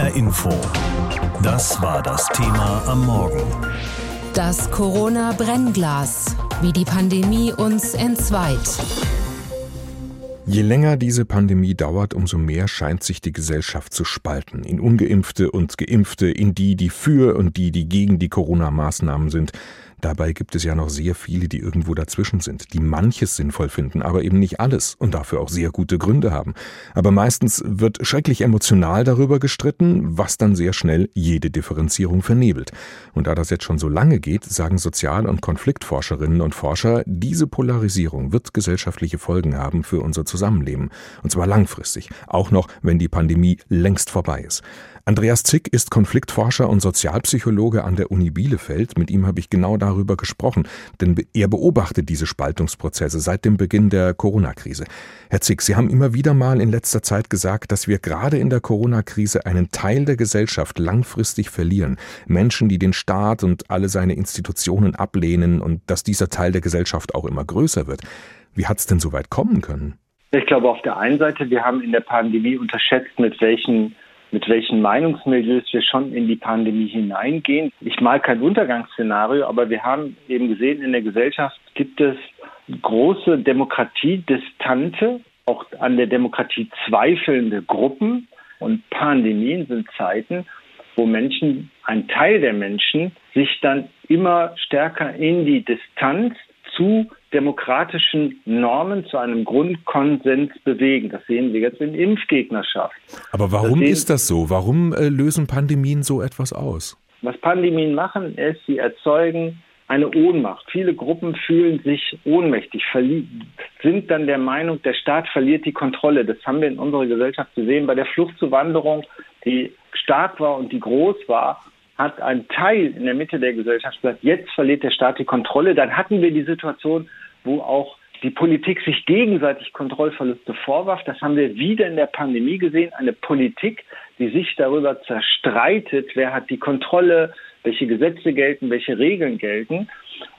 HR Info. Das war das Thema am Morgen. Das Corona-Brennglas. Wie die Pandemie uns entzweit. Je länger diese Pandemie dauert, umso mehr scheint sich die Gesellschaft zu spalten. In ungeimpfte und geimpfte, in die, die für und die, die gegen die Corona-Maßnahmen sind. Dabei gibt es ja noch sehr viele, die irgendwo dazwischen sind, die manches sinnvoll finden, aber eben nicht alles und dafür auch sehr gute Gründe haben. Aber meistens wird schrecklich emotional darüber gestritten, was dann sehr schnell jede Differenzierung vernebelt. Und da das jetzt schon so lange geht, sagen Sozial- und Konfliktforscherinnen und Forscher, diese Polarisierung wird gesellschaftliche Folgen haben für unser Zusammenleben. Und zwar langfristig, auch noch, wenn die Pandemie längst vorbei ist. Andreas Zick ist Konfliktforscher und Sozialpsychologe an der Uni Bielefeld. Mit ihm habe ich genau darüber gesprochen, denn er beobachtet diese Spaltungsprozesse seit dem Beginn der Corona-Krise. Herr Zick, Sie haben immer wieder mal in letzter Zeit gesagt, dass wir gerade in der Corona-Krise einen Teil der Gesellschaft langfristig verlieren. Menschen, die den Staat und alle seine Institutionen ablehnen und dass dieser Teil der Gesellschaft auch immer größer wird. Wie hat es denn so weit kommen können? Ich glaube, auf der einen Seite, wir haben in der Pandemie unterschätzt, mit welchen mit welchen Meinungsmilieus wir schon in die Pandemie hineingehen. Ich mal kein Untergangsszenario, aber wir haben eben gesehen, in der Gesellschaft gibt es große Demokratiedistante, auch an der Demokratie zweifelnde Gruppen. Und Pandemien sind Zeiten, wo Menschen, ein Teil der Menschen, sich dann immer stärker in die Distanz zu demokratischen Normen, zu einem Grundkonsens bewegen. Das sehen wir jetzt in Impfgegnerschaft. Aber warum das ist das so? Warum äh, lösen Pandemien so etwas aus? Was Pandemien machen, ist, sie erzeugen eine Ohnmacht. Viele Gruppen fühlen sich ohnmächtig, sind dann der Meinung, der Staat verliert die Kontrolle. Das haben wir in unserer Gesellschaft gesehen bei der Fluchtzuwanderung, die stark war und die groß war hat ein Teil in der Mitte der Gesellschaft gesagt, jetzt verliert der Staat die Kontrolle. Dann hatten wir die Situation, wo auch die Politik sich gegenseitig Kontrollverluste vorwarf. Das haben wir wieder in der Pandemie gesehen. Eine Politik, die sich darüber zerstreitet, wer hat die Kontrolle, welche Gesetze gelten, welche Regeln gelten.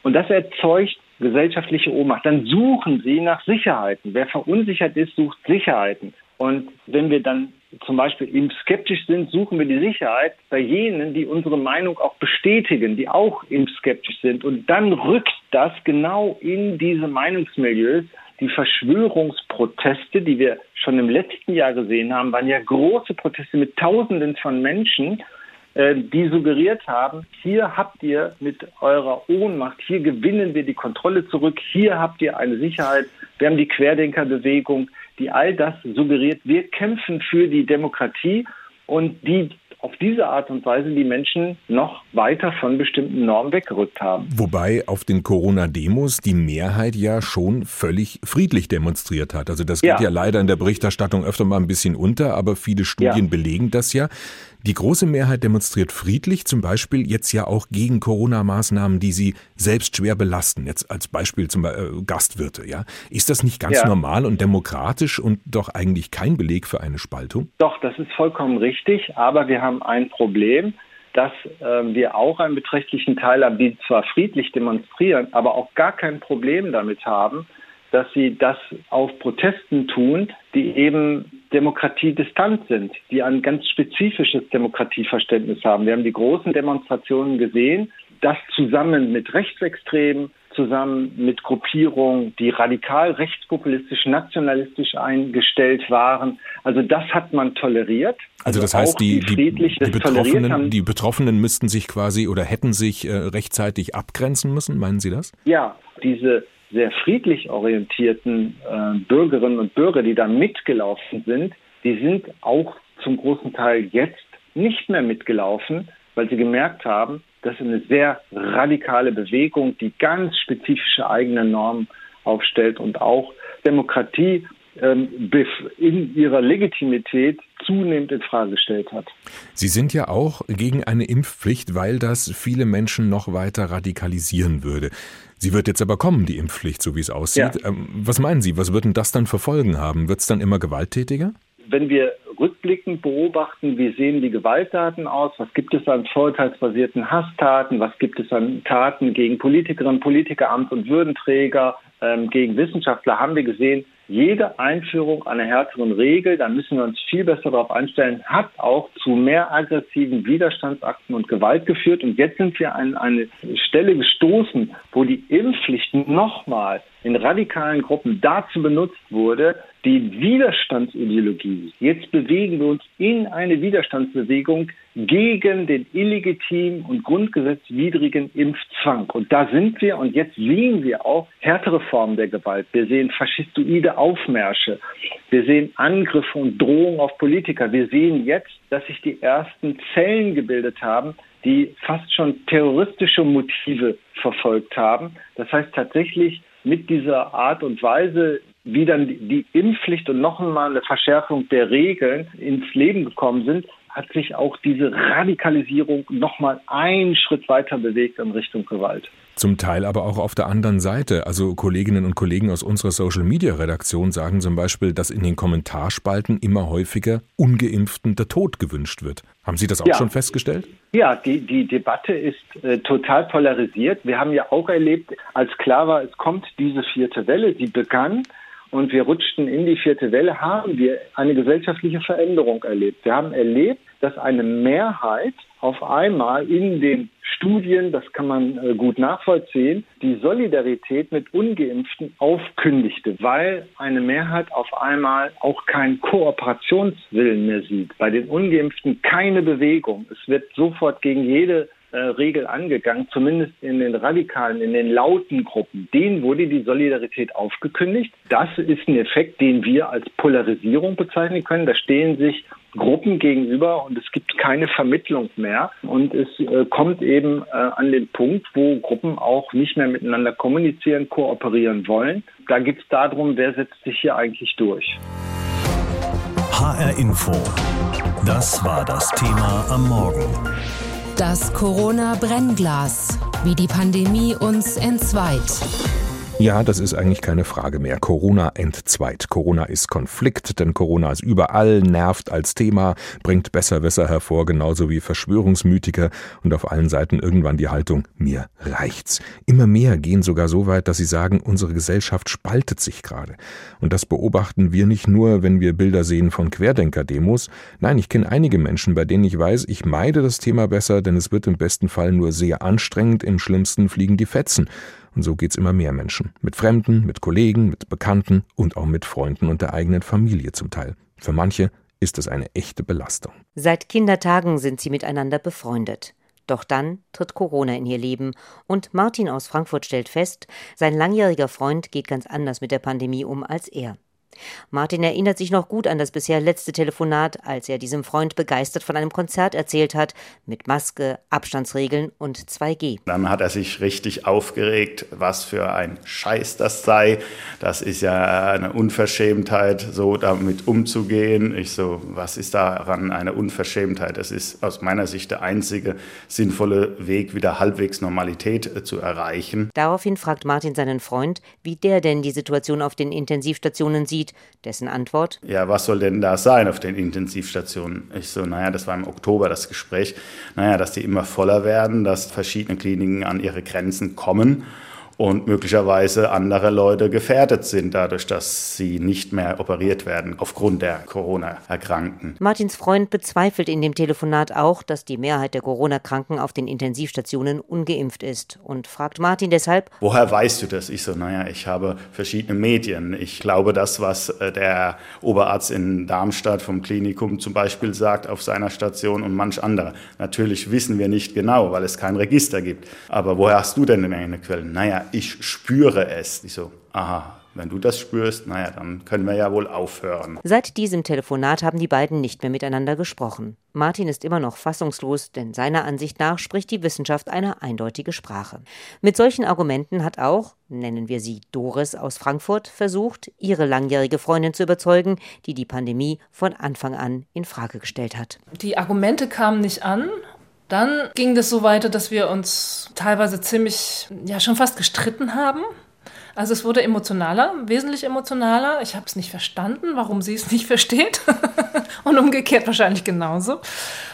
Und das erzeugt gesellschaftliche Ohnmacht. Dann suchen sie nach Sicherheiten. Wer verunsichert ist, sucht Sicherheiten. Und wenn wir dann zum Beispiel eben skeptisch sind, suchen wir die Sicherheit bei jenen, die unsere Meinung auch bestätigen, die auch eben skeptisch sind. Und dann rückt das genau in diese Meinungsmilieus. Die Verschwörungsproteste, die wir schon im letzten Jahr gesehen haben, waren ja große Proteste mit Tausenden von Menschen, äh, die suggeriert haben, hier habt ihr mit eurer Ohnmacht, hier gewinnen wir die Kontrolle zurück, hier habt ihr eine Sicherheit. Wir haben die Querdenkerbewegung, die all das suggeriert, wir kämpfen für die Demokratie und die auf diese Art und Weise die Menschen noch weiter von bestimmten Normen weggerückt haben. Wobei auf den Corona-Demos die Mehrheit ja schon völlig friedlich demonstriert hat. Also das geht ja. ja leider in der Berichterstattung öfter mal ein bisschen unter, aber viele Studien ja. belegen das ja. Die große Mehrheit demonstriert friedlich, zum Beispiel jetzt ja auch gegen Corona-Maßnahmen, die sie selbst schwer belasten. Jetzt als Beispiel zum Beispiel äh, Gastwirte, ja. Ist das nicht ganz ja. normal und demokratisch und doch eigentlich kein Beleg für eine Spaltung? Doch, das ist vollkommen richtig, aber wir haben ein Problem dass äh, wir auch einen beträchtlichen Teil haben, die zwar friedlich demonstrieren, aber auch gar kein Problem damit haben, dass sie das auf Protesten tun, die eben demokratiedistant sind, die ein ganz spezifisches Demokratieverständnis haben. Wir haben die großen Demonstrationen gesehen, das zusammen mit Rechtsextremen, zusammen mit Gruppierungen, die radikal rechtspopulistisch, nationalistisch eingestellt waren. Also das hat man toleriert. Also, also das heißt, die, die, die, Betroffenen, die Betroffenen müssten sich quasi oder hätten sich äh, rechtzeitig abgrenzen müssen, meinen Sie das? Ja, diese sehr friedlich orientierten äh, Bürgerinnen und Bürger, die da mitgelaufen sind, die sind auch zum großen Teil jetzt nicht mehr mitgelaufen, weil sie gemerkt haben, dass eine sehr radikale Bewegung, die ganz spezifische eigene Normen aufstellt und auch Demokratie ähm, in ihrer Legitimität zunehmend in Frage gestellt hat. Sie sind ja auch gegen eine Impfpflicht, weil das viele Menschen noch weiter radikalisieren würde. Sie wird jetzt aber kommen, die Impfpflicht, so wie es aussieht. Ja. Ähm, was meinen Sie, was würden das dann für Folgen haben? Wird es dann immer gewalttätiger? Wenn wir rückblickend beobachten, wie sehen die Gewalttaten aus, was gibt es an vorteilsbasierten Hasstaten, was gibt es an Taten gegen Politikerinnen, Politiker, Amts- und Würdenträger, ähm, gegen Wissenschaftler, haben wir gesehen, jede Einführung einer härteren Regel, da müssen wir uns viel besser darauf einstellen, hat auch zu mehr aggressiven Widerstandsakten und Gewalt geführt. Und jetzt sind wir an eine Stelle gestoßen, wo die Impfpflicht nochmal in radikalen Gruppen dazu benutzt wurde, die Widerstandsideologie. Jetzt bewegen wir uns in eine Widerstandsbewegung gegen den illegitimen und grundgesetzwidrigen Impfzwang. Und da sind wir und jetzt sehen wir auch härtere Formen der Gewalt. Wir sehen faschistoide Aufmärsche. Wir sehen Angriffe und Drohungen auf Politiker. Wir sehen jetzt, dass sich die ersten Zellen gebildet haben, die fast schon terroristische Motive verfolgt haben. Das heißt tatsächlich, mit dieser Art und Weise, wie dann die Impfpflicht und noch einmal eine Verschärfung der Regeln ins Leben gekommen sind, hat sich auch diese Radikalisierung noch mal einen Schritt weiter bewegt in Richtung Gewalt. Zum Teil aber auch auf der anderen Seite. Also Kolleginnen und Kollegen aus unserer Social-Media-Redaktion sagen zum Beispiel, dass in den Kommentarspalten immer häufiger ungeimpften der Tod gewünscht wird. Haben Sie das auch ja. schon festgestellt? Ja, die, die Debatte ist äh, total polarisiert. Wir haben ja auch erlebt, als klar war, es kommt diese vierte Welle, die begann und wir rutschten in die vierte Welle, haben wir eine gesellschaftliche Veränderung erlebt. Wir haben erlebt, dass eine Mehrheit auf einmal in den Studien, das kann man äh, gut nachvollziehen, die Solidarität mit ungeimpften aufkündigte, weil eine Mehrheit auf einmal auch keinen Kooperationswillen mehr sieht. Bei den ungeimpften keine Bewegung. Es wird sofort gegen jede äh, Regel angegangen, zumindest in den radikalen, in den lauten Gruppen. Denen wurde die Solidarität aufgekündigt. Das ist ein Effekt, den wir als Polarisierung bezeichnen können. Da stehen sich Gruppen gegenüber und es gibt keine Vermittlung mehr. Und es äh, kommt eben äh, an den Punkt, wo Gruppen auch nicht mehr miteinander kommunizieren, kooperieren wollen. Da geht es darum, wer setzt sich hier eigentlich durch. HR Info. Das war das Thema am Morgen. Das Corona-Brennglas, wie die Pandemie uns entzweit. Ja, das ist eigentlich keine Frage mehr. Corona entzweit. Corona ist Konflikt, denn Corona ist überall, nervt als Thema, bringt Besserwisser hervor, genauso wie Verschwörungsmythiker und auf allen Seiten irgendwann die Haltung, mir reicht's. Immer mehr gehen sogar so weit, dass sie sagen, unsere Gesellschaft spaltet sich gerade. Und das beobachten wir nicht nur, wenn wir Bilder sehen von Querdenker-Demos. Nein, ich kenne einige Menschen, bei denen ich weiß, ich meide das Thema besser, denn es wird im besten Fall nur sehr anstrengend, im schlimmsten fliegen die Fetzen. Und so geht's immer mehr Menschen. Mit Fremden, mit Kollegen, mit Bekannten und auch mit Freunden und der eigenen Familie zum Teil. Für manche ist es eine echte Belastung. Seit Kindertagen sind sie miteinander befreundet. Doch dann tritt Corona in ihr Leben und Martin aus Frankfurt stellt fest, sein langjähriger Freund geht ganz anders mit der Pandemie um als er. Martin erinnert sich noch gut an das bisher letzte Telefonat, als er diesem Freund begeistert von einem Konzert erzählt hat, mit Maske, Abstandsregeln und 2G. Dann hat er sich richtig aufgeregt, was für ein Scheiß das sei. Das ist ja eine Unverschämtheit, so damit umzugehen. Ich so, was ist daran eine Unverschämtheit? Das ist aus meiner Sicht der einzige sinnvolle Weg, wieder halbwegs Normalität äh, zu erreichen. Daraufhin fragt Martin seinen Freund, wie der denn die Situation auf den Intensivstationen sieht dessen Antwort? Ja, was soll denn da sein auf den Intensivstationen? Ich so, naja, das war im Oktober das Gespräch. Naja, dass die immer voller werden, dass verschiedene Kliniken an ihre Grenzen kommen und möglicherweise andere Leute gefährdet sind, dadurch, dass sie nicht mehr operiert werden aufgrund der Corona-Erkrankten. Martins Freund bezweifelt in dem Telefonat auch, dass die Mehrheit der Corona-Kranken auf den Intensivstationen ungeimpft ist und fragt Martin deshalb, woher weißt du das? Ich so, naja, ich habe verschiedene Medien. Ich glaube das, was äh, der Oberarzt in Darmstadt vom Klinikum zum Beispiel sagt auf seiner Station und manch andere. Natürlich wissen wir nicht genau, weil es kein Register gibt. Aber woher hast du denn deine Quellen? Naja, ich spüre es. Ich so, aha, wenn du das spürst, naja, dann können wir ja wohl aufhören. Seit diesem Telefonat haben die beiden nicht mehr miteinander gesprochen. Martin ist immer noch fassungslos, denn seiner Ansicht nach spricht die Wissenschaft eine eindeutige Sprache. Mit solchen Argumenten hat auch, nennen wir sie Doris aus Frankfurt, versucht, ihre langjährige Freundin zu überzeugen, die die Pandemie von Anfang an in Frage gestellt hat. Die Argumente kamen nicht an dann ging das so weiter, dass wir uns teilweise ziemlich, ja, schon fast gestritten haben. Also es wurde emotionaler, wesentlich emotionaler. Ich habe es nicht verstanden, warum sie es nicht versteht. Und umgekehrt wahrscheinlich genauso.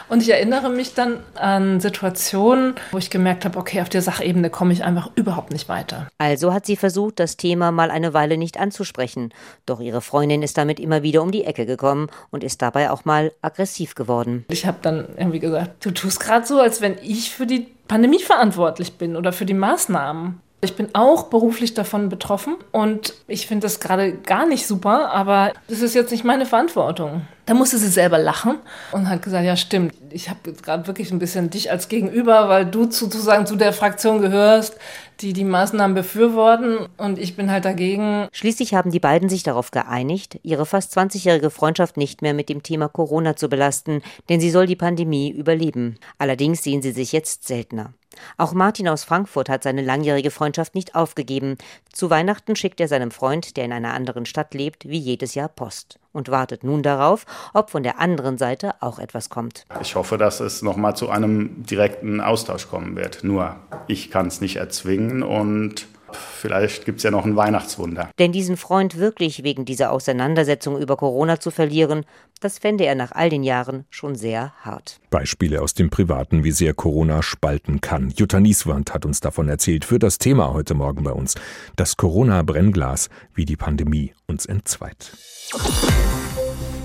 Und ich erinnere mich dann an Situationen, wo ich gemerkt habe, okay, auf der Sachebene komme ich einfach überhaupt nicht weiter. Also hat sie versucht, das Thema mal eine Weile nicht anzusprechen. Doch ihre Freundin ist damit immer wieder um die Ecke gekommen und ist dabei auch mal aggressiv geworden. Ich habe dann irgendwie gesagt, du tust gerade so, als wenn ich für die Pandemie verantwortlich bin oder für die Maßnahmen. Ich bin auch beruflich davon betroffen und ich finde das gerade gar nicht super, aber das ist jetzt nicht meine Verantwortung. Da musste sie selber lachen und hat gesagt, ja stimmt, ich habe gerade wirklich ein bisschen dich als Gegenüber, weil du sozusagen zu der Fraktion gehörst, die die Maßnahmen befürworten und ich bin halt dagegen. Schließlich haben die beiden sich darauf geeinigt, ihre fast 20-jährige Freundschaft nicht mehr mit dem Thema Corona zu belasten, denn sie soll die Pandemie überleben. Allerdings sehen sie sich jetzt seltener. Auch Martin aus Frankfurt hat seine langjährige Freundschaft nicht aufgegeben. Zu Weihnachten schickt er seinem Freund, der in einer anderen Stadt lebt, wie jedes Jahr Post und wartet nun darauf, ob von der anderen Seite auch etwas kommt. Ich hoffe, dass es nochmal zu einem direkten Austausch kommen wird. Nur ich kann es nicht erzwingen und Vielleicht gibt es ja noch ein Weihnachtswunder. Denn diesen Freund wirklich wegen dieser Auseinandersetzung über Corona zu verlieren, das fände er nach all den Jahren schon sehr hart. Beispiele aus dem Privaten, wie sehr Corona spalten kann. Jutta Nieswand hat uns davon erzählt für das Thema heute Morgen bei uns. Das Corona-Brennglas, wie die Pandemie uns entzweit.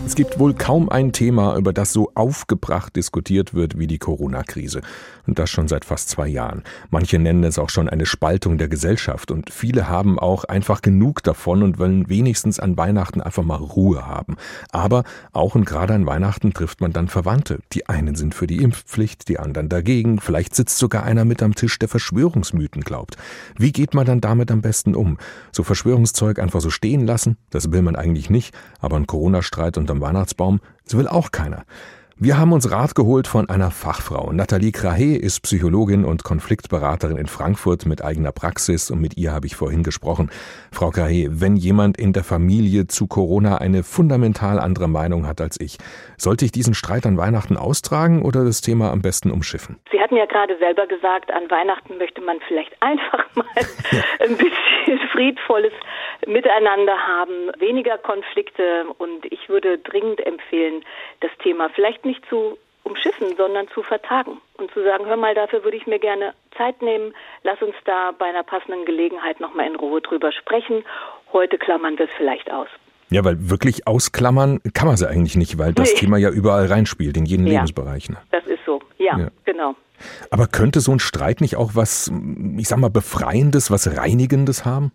Es gibt wohl kaum ein Thema, über das so aufgebracht diskutiert wird wie die Corona-Krise. Und das schon seit fast zwei Jahren. Manche nennen es auch schon eine Spaltung der Gesellschaft. Und viele haben auch einfach genug davon und wollen wenigstens an Weihnachten einfach mal Ruhe haben. Aber auch und gerade an Weihnachten trifft man dann Verwandte. Die einen sind für die Impfpflicht, die anderen dagegen. Vielleicht sitzt sogar einer mit am Tisch, der Verschwörungsmythen glaubt. Wie geht man dann damit am besten um? So Verschwörungszeug einfach so stehen lassen? Das will man eigentlich nicht. Aber ein Corona-Streit unterm Weihnachtsbaum, das will auch keiner. Wir haben uns Rat geholt von einer Fachfrau. Nathalie Krahe ist Psychologin und Konfliktberaterin in Frankfurt mit eigener Praxis und mit ihr habe ich vorhin gesprochen. Frau Krahe, wenn jemand in der Familie zu Corona eine fundamental andere Meinung hat als ich, sollte ich diesen Streit an Weihnachten austragen oder das Thema am besten umschiffen? Sie hatten ja gerade selber gesagt, an Weihnachten möchte man vielleicht einfach mal ja. ein bisschen friedvolles Miteinander haben, weniger Konflikte und ich würde dringend empfehlen, das Thema vielleicht nicht zu umschiffen, sondern zu vertagen und zu sagen, hör mal, dafür würde ich mir gerne Zeit nehmen, lass uns da bei einer passenden Gelegenheit nochmal in Ruhe drüber sprechen. Heute klammern wir es vielleicht aus. Ja, weil wirklich ausklammern kann man sie eigentlich nicht, weil das nee. Thema ja überall reinspielt, in jeden ja, Lebensbereich. Ne? Das ist so, ja, ja, genau. Aber könnte so ein Streit nicht auch was, ich sag mal, Befreiendes, was Reinigendes haben?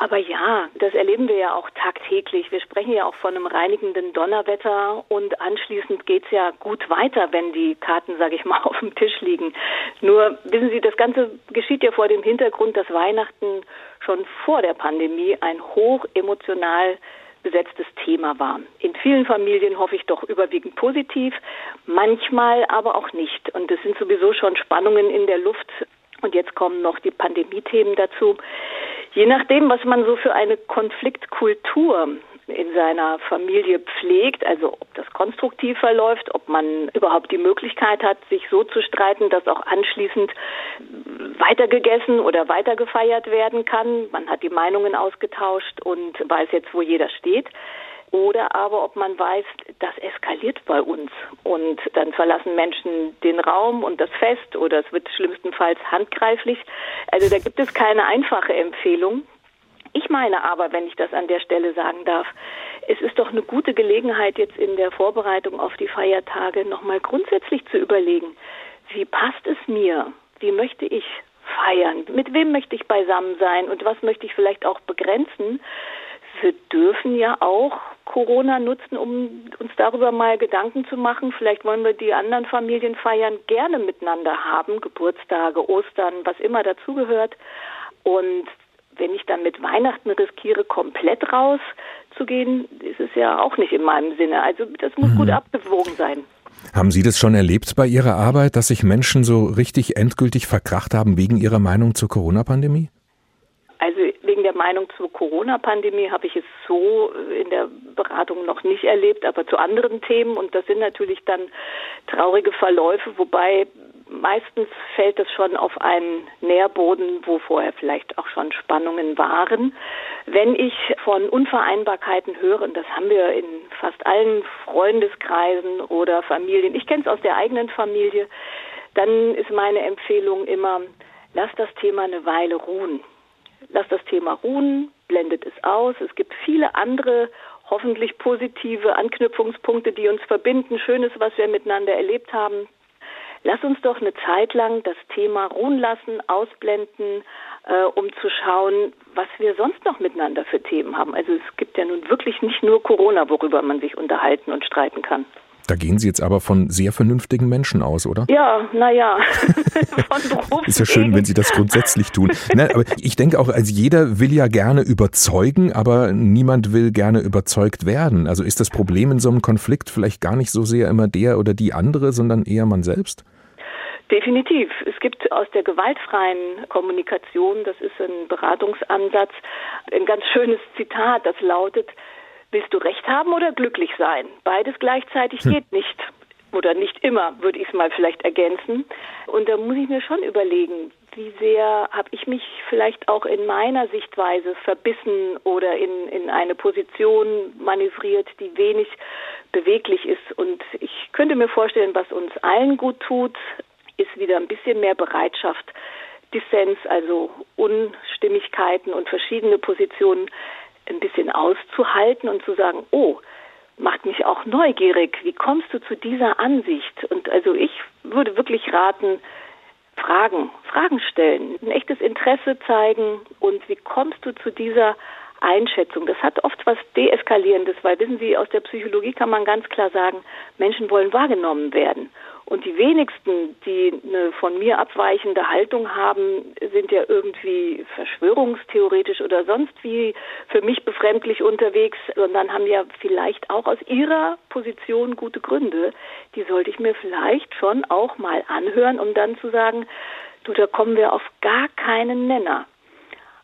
Aber ja, das erleben wir ja auch tagtäglich. Wir sprechen ja auch von einem reinigenden Donnerwetter und anschließend geht's ja gut weiter, wenn die Karten, sage ich mal, auf dem Tisch liegen. Nur wissen Sie, das Ganze geschieht ja vor dem Hintergrund, dass Weihnachten schon vor der Pandemie ein hoch emotional besetztes Thema war. In vielen Familien hoffe ich doch überwiegend positiv, manchmal aber auch nicht. Und es sind sowieso schon Spannungen in der Luft. Und jetzt kommen noch die Pandemie-Themen dazu. Je nachdem, was man so für eine Konfliktkultur in seiner Familie pflegt, also ob das konstruktiv verläuft, ob man überhaupt die Möglichkeit hat, sich so zu streiten, dass auch anschließend weitergegessen oder weitergefeiert werden kann. Man hat die Meinungen ausgetauscht und weiß jetzt, wo jeder steht oder aber ob man weiß, das eskaliert bei uns und dann verlassen Menschen den Raum und das Fest oder es wird schlimmstenfalls handgreiflich. Also da gibt es keine einfache Empfehlung. Ich meine aber, wenn ich das an der Stelle sagen darf, es ist doch eine gute Gelegenheit jetzt in der Vorbereitung auf die Feiertage nochmal grundsätzlich zu überlegen, wie passt es mir? Wie möchte ich feiern? Mit wem möchte ich beisammen sein? Und was möchte ich vielleicht auch begrenzen? wir dürfen ja auch Corona nutzen, um uns darüber mal Gedanken zu machen. Vielleicht wollen wir die anderen Familienfeiern gerne miteinander haben, Geburtstage, Ostern, was immer dazugehört. Und wenn ich dann mit Weihnachten riskiere, komplett rauszugehen, ist es ja auch nicht in meinem Sinne. Also das muss mhm. gut abgewogen sein. Haben Sie das schon erlebt bei Ihrer Arbeit, dass sich Menschen so richtig endgültig verkracht haben wegen ihrer Meinung zur Corona-Pandemie? Also Meinung zur Corona-Pandemie habe ich es so in der Beratung noch nicht erlebt, aber zu anderen Themen. Und das sind natürlich dann traurige Verläufe, wobei meistens fällt es schon auf einen Nährboden, wo vorher vielleicht auch schon Spannungen waren. Wenn ich von Unvereinbarkeiten höre, und das haben wir in fast allen Freundeskreisen oder Familien, ich kenne es aus der eigenen Familie, dann ist meine Empfehlung immer, lass das Thema eine Weile ruhen. Lass das Thema ruhen, blendet es aus. Es gibt viele andere hoffentlich positive Anknüpfungspunkte, die uns verbinden, Schönes, was wir miteinander erlebt haben. Lass uns doch eine Zeit lang das Thema ruhen lassen, ausblenden, äh, um zu schauen, was wir sonst noch miteinander für Themen haben. Also es gibt ja nun wirklich nicht nur Corona, worüber man sich unterhalten und streiten kann. Da gehen Sie jetzt aber von sehr vernünftigen Menschen aus, oder? Ja, naja. ist ja schön, wenn Sie das grundsätzlich tun. Nein, aber ich denke auch, also jeder will ja gerne überzeugen, aber niemand will gerne überzeugt werden. Also ist das Problem in so einem Konflikt vielleicht gar nicht so sehr immer der oder die andere, sondern eher man selbst? Definitiv. Es gibt aus der gewaltfreien Kommunikation, das ist ein Beratungsansatz, ein ganz schönes Zitat, das lautet, Willst du Recht haben oder glücklich sein? Beides gleichzeitig hm. geht nicht. Oder nicht immer, würde ich es mal vielleicht ergänzen. Und da muss ich mir schon überlegen, wie sehr habe ich mich vielleicht auch in meiner Sichtweise verbissen oder in, in eine Position manövriert, die wenig beweglich ist. Und ich könnte mir vorstellen, was uns allen gut tut, ist wieder ein bisschen mehr Bereitschaft, Dissens, also Unstimmigkeiten und verschiedene Positionen ein bisschen auszuhalten und zu sagen, oh, macht mich auch neugierig. Wie kommst du zu dieser Ansicht? Und also ich würde wirklich raten, Fragen, Fragen stellen, ein echtes Interesse zeigen und wie kommst du zu dieser Einschätzung? Das hat oft was Deeskalierendes, weil wissen Sie, aus der Psychologie kann man ganz klar sagen, Menschen wollen wahrgenommen werden. Und die wenigsten, die eine von mir abweichende Haltung haben, sind ja irgendwie verschwörungstheoretisch oder sonst wie für mich befremdlich unterwegs, sondern haben ja vielleicht auch aus ihrer Position gute Gründe. Die sollte ich mir vielleicht schon auch mal anhören, um dann zu sagen, du, da kommen wir auf gar keinen Nenner.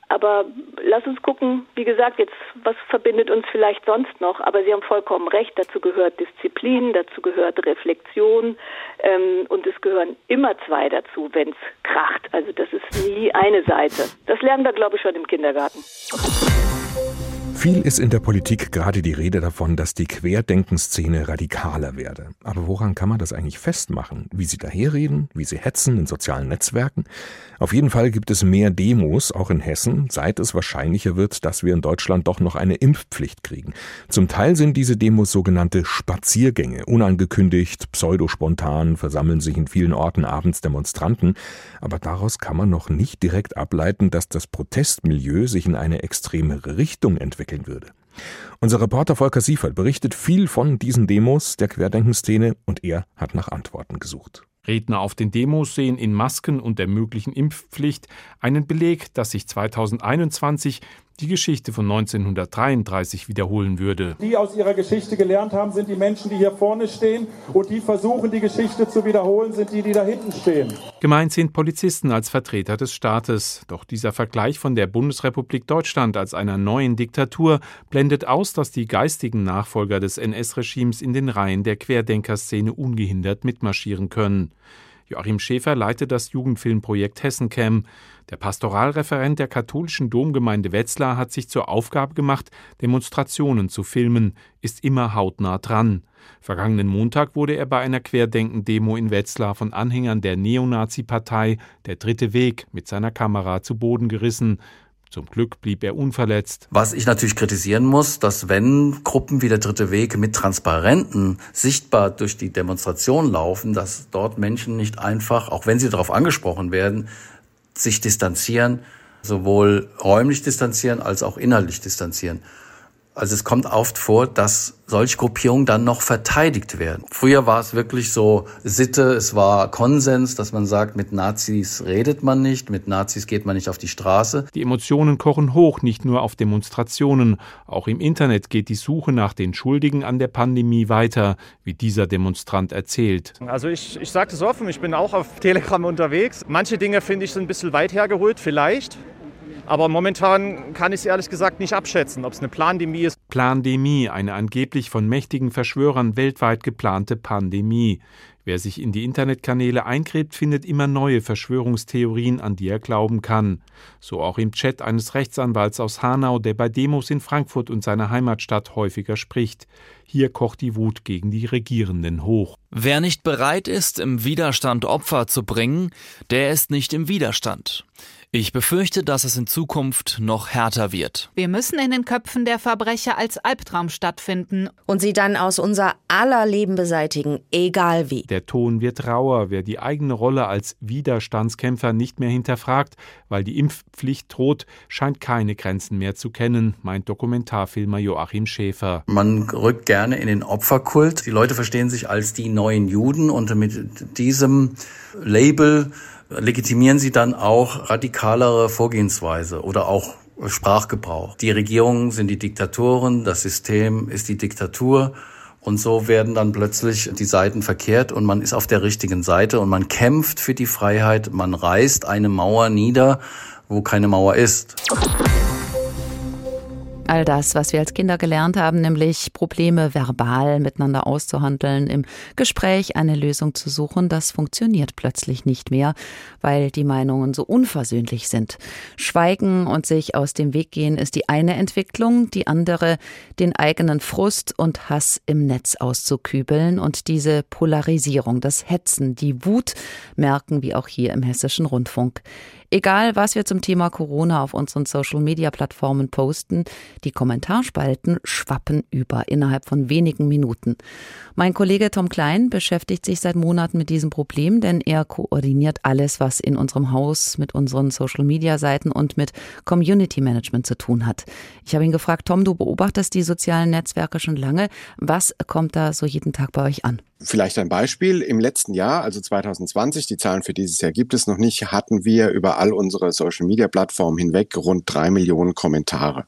Aber lass uns gucken, wie gesagt, jetzt, was verbindet uns vielleicht sonst noch? Aber Sie haben vollkommen recht, dazu gehört Disziplin, dazu gehört Reflexion ähm, und es gehören immer zwei dazu, wenn es kracht. Also das ist nie eine Seite. Das lernen wir, glaube ich, schon im Kindergarten. Viel ist in der Politik gerade die Rede davon, dass die Querdenkenszene radikaler werde. Aber woran kann man das eigentlich festmachen? Wie sie daherreden, wie sie hetzen in sozialen Netzwerken? Auf jeden Fall gibt es mehr Demos, auch in Hessen, seit es wahrscheinlicher wird, dass wir in Deutschland doch noch eine Impfpflicht kriegen. Zum Teil sind diese Demos sogenannte Spaziergänge. Unangekündigt, pseudospontan versammeln sich in vielen Orten abends Demonstranten. Aber daraus kann man noch nicht direkt ableiten, dass das Protestmilieu sich in eine extremere Richtung entwickelt entwickeln würde. Unser Reporter Volker Siefert berichtet viel von diesen Demos der Querdenkenszene und er hat nach Antworten gesucht. Redner auf den Demos sehen in Masken und der möglichen Impfpflicht einen Beleg, dass sich 2021 die Geschichte von 1933 wiederholen würde. Die aus ihrer Geschichte gelernt haben, sind die Menschen, die hier vorne stehen und die versuchen, die Geschichte zu wiederholen, sind die, die da hinten stehen. Gemeint sind Polizisten als Vertreter des Staates. Doch dieser Vergleich von der Bundesrepublik Deutschland als einer neuen Diktatur blendet aus, dass die geistigen Nachfolger des NS-Regimes in den Reihen der Querdenkerszene ungehindert mitmarschieren können. Joachim Schäfer leitet das Jugendfilmprojekt Hessencam. Der Pastoralreferent der katholischen Domgemeinde Wetzlar hat sich zur Aufgabe gemacht, Demonstrationen zu filmen, ist immer hautnah dran. Vergangenen Montag wurde er bei einer Querdenken-Demo in Wetzlar von Anhängern der Neonazi-Partei Der Dritte Weg mit seiner Kamera zu Boden gerissen. Zum Glück blieb er unverletzt. Was ich natürlich kritisieren muss, dass wenn Gruppen wie der Dritte Weg mit Transparenten sichtbar durch die Demonstration laufen, dass dort Menschen nicht einfach, auch wenn sie darauf angesprochen werden, sich distanzieren, sowohl räumlich distanzieren als auch inhaltlich distanzieren. Also es kommt oft vor, dass solche Gruppierungen dann noch verteidigt werden. Früher war es wirklich so Sitte, es war Konsens, dass man sagt, mit Nazis redet man nicht, mit Nazis geht man nicht auf die Straße. Die Emotionen kochen hoch, nicht nur auf Demonstrationen. Auch im Internet geht die Suche nach den Schuldigen an der Pandemie weiter, wie dieser Demonstrant erzählt. Also ich, ich sage das offen, ich bin auch auf Telegram unterwegs. Manche Dinge finde ich so ein bisschen weit hergeholt, vielleicht. Aber momentan kann ich es ehrlich gesagt nicht abschätzen, ob es eine Plandemie ist. Plandemie, eine angeblich von mächtigen Verschwörern weltweit geplante Pandemie. Wer sich in die Internetkanäle eingräbt, findet immer neue Verschwörungstheorien, an die er glauben kann. So auch im Chat eines Rechtsanwalts aus Hanau, der bei Demos in Frankfurt und seiner Heimatstadt häufiger spricht. Hier kocht die Wut gegen die Regierenden hoch. Wer nicht bereit ist, im Widerstand Opfer zu bringen, der ist nicht im Widerstand. Ich befürchte, dass es in Zukunft noch härter wird. Wir müssen in den Köpfen der Verbrecher als Albtraum stattfinden und sie dann aus unser aller Leben beseitigen, egal wie. Der Ton wird rauer, wer die eigene Rolle als Widerstandskämpfer nicht mehr hinterfragt, weil die Impfpflicht droht, scheint keine Grenzen mehr zu kennen, meint Dokumentarfilmer Joachim Schäfer. Man rückt gerne in den Opferkult. Die Leute verstehen sich als die neuen Juden und mit diesem Label legitimieren sie dann auch radikalere Vorgehensweise oder auch Sprachgebrauch. Die Regierungen sind die Diktatoren, das System ist die Diktatur. Und so werden dann plötzlich die Seiten verkehrt und man ist auf der richtigen Seite und man kämpft für die Freiheit, man reißt eine Mauer nieder, wo keine Mauer ist. All das, was wir als Kinder gelernt haben, nämlich Probleme verbal miteinander auszuhandeln, im Gespräch eine Lösung zu suchen, das funktioniert plötzlich nicht mehr, weil die Meinungen so unversöhnlich sind. Schweigen und sich aus dem Weg gehen ist die eine Entwicklung, die andere, den eigenen Frust und Hass im Netz auszukübeln und diese Polarisierung, das Hetzen, die Wut merken wir auch hier im hessischen Rundfunk. Egal, was wir zum Thema Corona auf unseren Social-Media-Plattformen posten, die Kommentarspalten schwappen über innerhalb von wenigen Minuten. Mein Kollege Tom Klein beschäftigt sich seit Monaten mit diesem Problem, denn er koordiniert alles, was in unserem Haus mit unseren Social-Media-Seiten und mit Community Management zu tun hat. Ich habe ihn gefragt, Tom, du beobachtest die sozialen Netzwerke schon lange. Was kommt da so jeden Tag bei euch an? Vielleicht ein Beispiel. Im letzten Jahr, also 2020, die Zahlen für dieses Jahr gibt es noch nicht, hatten wir über all unsere Social-Media-Plattformen hinweg rund drei Millionen Kommentare.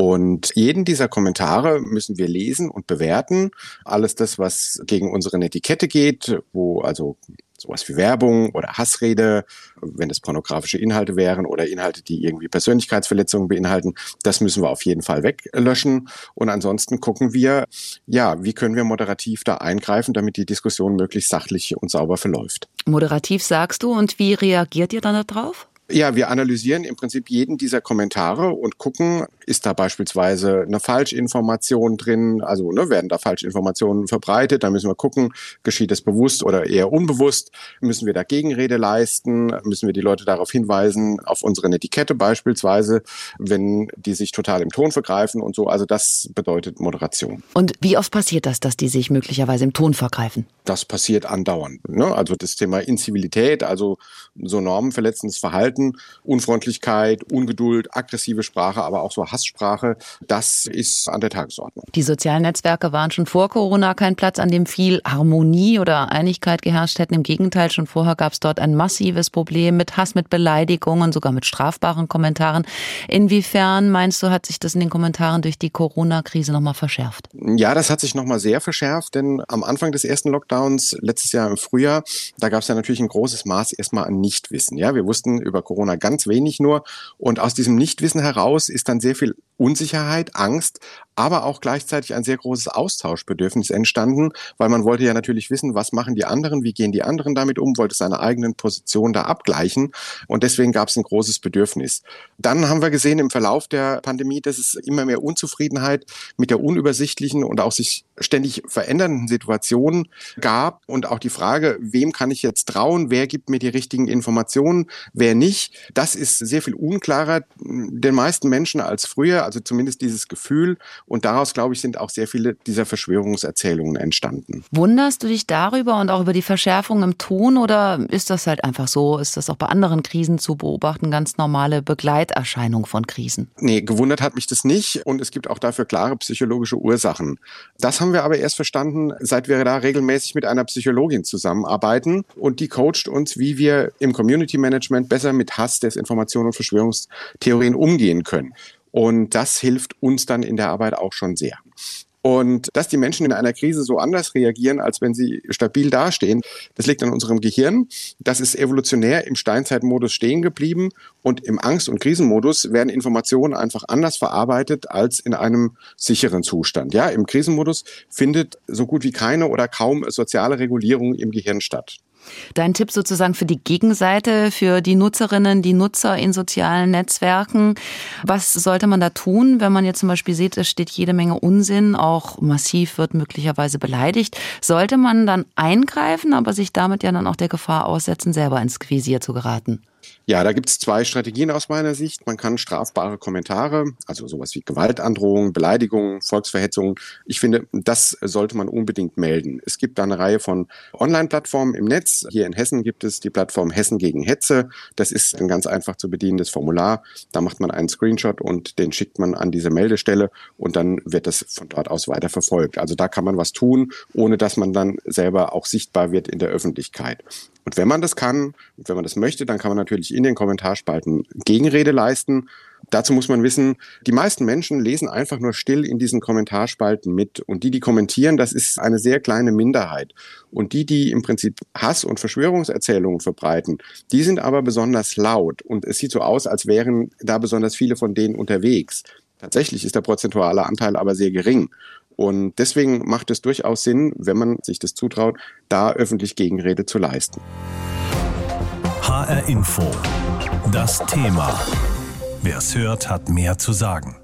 Und jeden dieser Kommentare müssen wir lesen und bewerten. Alles das, was gegen unsere Etikette geht, wo also sowas wie Werbung oder Hassrede, wenn es pornografische Inhalte wären oder Inhalte, die irgendwie Persönlichkeitsverletzungen beinhalten, das müssen wir auf jeden Fall weglöschen. Und ansonsten gucken wir, ja, wie können wir moderativ da eingreifen, damit die Diskussion möglichst sachlich und sauber verläuft. Moderativ sagst du und wie reagiert ihr dann darauf? Ja, wir analysieren im Prinzip jeden dieser Kommentare und gucken, ist da beispielsweise eine Falschinformation drin, also ne, werden da Falschinformationen verbreitet, da müssen wir gucken, geschieht es bewusst oder eher unbewusst, müssen wir da Gegenrede leisten, müssen wir die Leute darauf hinweisen, auf unsere Etikette beispielsweise, wenn die sich total im Ton vergreifen und so, also das bedeutet Moderation. Und wie oft passiert das, dass die sich möglicherweise im Ton vergreifen? Das passiert andauernd. Ne? Also das Thema Incivilität, also so normenverletzendes Verhalten, Verhalten, Unfreundlichkeit, Ungeduld, aggressive Sprache, aber auch so Hasssprache, das ist an der Tagesordnung. Die sozialen Netzwerke waren schon vor Corona kein Platz, an dem viel Harmonie oder Einigkeit geherrscht hätten. Im Gegenteil, schon vorher gab es dort ein massives Problem mit Hass, mit Beleidigungen, sogar mit strafbaren Kommentaren. Inwiefern meinst du, hat sich das in den Kommentaren durch die Corona-Krise nochmal verschärft? Ja, das hat sich nochmal sehr verschärft, denn am Anfang des ersten Lockdowns, letztes Jahr im Frühjahr, da gab es ja natürlich ein großes Maß erstmal an Nichtwissen. Ja, wir wussten über Corona ganz wenig nur. Und aus diesem Nichtwissen heraus ist dann sehr viel Unsicherheit, Angst, aber auch gleichzeitig ein sehr großes Austauschbedürfnis entstanden, weil man wollte ja natürlich wissen, was machen die anderen, wie gehen die anderen damit um, wollte seine eigenen Positionen da abgleichen und deswegen gab es ein großes Bedürfnis. Dann haben wir gesehen im Verlauf der Pandemie, dass es immer mehr Unzufriedenheit mit der unübersichtlichen und auch sich ständig verändernden Situation gab und auch die Frage, wem kann ich jetzt trauen, wer gibt mir die richtigen Informationen, wer nicht. Das ist sehr viel unklarer den meisten Menschen als früher, also zumindest dieses Gefühl und daraus, glaube ich, sind auch sehr viele dieser Verschwörungserzählungen entstanden. Wunderst du dich darüber und auch über die Verschärfung im Ton oder ist das halt einfach so? Ist das auch bei anderen Krisen zu beobachten, ganz normale Begleiterscheinung von Krisen? Nee, gewundert hat mich das nicht und es gibt auch dafür klare psychologische Ursachen. Das haben wir aber erst verstanden, seit wir da regelmäßig mit einer Psychologin zusammenarbeiten und die coacht uns, wie wir im Community Management besser mit Hass, Desinformation und Verschwörungstheorien umgehen können. Und das hilft uns dann in der Arbeit auch schon sehr. Und dass die Menschen in einer Krise so anders reagieren, als wenn sie stabil dastehen, das liegt an unserem Gehirn. Das ist evolutionär im Steinzeitmodus stehen geblieben und im Angst- und Krisenmodus werden Informationen einfach anders verarbeitet als in einem sicheren Zustand. Ja, im Krisenmodus findet so gut wie keine oder kaum soziale Regulierung im Gehirn statt. Dein Tipp sozusagen für die Gegenseite, für die Nutzerinnen, die Nutzer in sozialen Netzwerken. Was sollte man da tun, wenn man jetzt zum Beispiel sieht, es steht jede Menge Unsinn, auch massiv wird möglicherweise beleidigt? Sollte man dann eingreifen, aber sich damit ja dann auch der Gefahr aussetzen, selber ins Visier zu geraten? Ja, da gibt es zwei Strategien aus meiner Sicht. Man kann strafbare Kommentare, also sowas wie Gewaltandrohungen, Beleidigungen, Volksverhetzungen, ich finde, das sollte man unbedingt melden. Es gibt da eine Reihe von Online-Plattformen im Netz. Hier in Hessen gibt es die Plattform Hessen gegen Hetze. Das ist ein ganz einfach zu bedienendes Formular. Da macht man einen Screenshot und den schickt man an diese Meldestelle und dann wird das von dort aus weiter verfolgt. Also da kann man was tun, ohne dass man dann selber auch sichtbar wird in der Öffentlichkeit. Und wenn man das kann und wenn man das möchte, dann kann man natürlich in den Kommentarspalten Gegenrede leisten. Dazu muss man wissen, die meisten Menschen lesen einfach nur still in diesen Kommentarspalten mit. Und die, die kommentieren, das ist eine sehr kleine Minderheit. Und die, die im Prinzip Hass und Verschwörungserzählungen verbreiten, die sind aber besonders laut. Und es sieht so aus, als wären da besonders viele von denen unterwegs. Tatsächlich ist der prozentuale Anteil aber sehr gering. Und deswegen macht es durchaus Sinn, wenn man sich das zutraut, da öffentlich Gegenrede zu leisten. HR Info. Das Thema. Wer es hört, hat mehr zu sagen.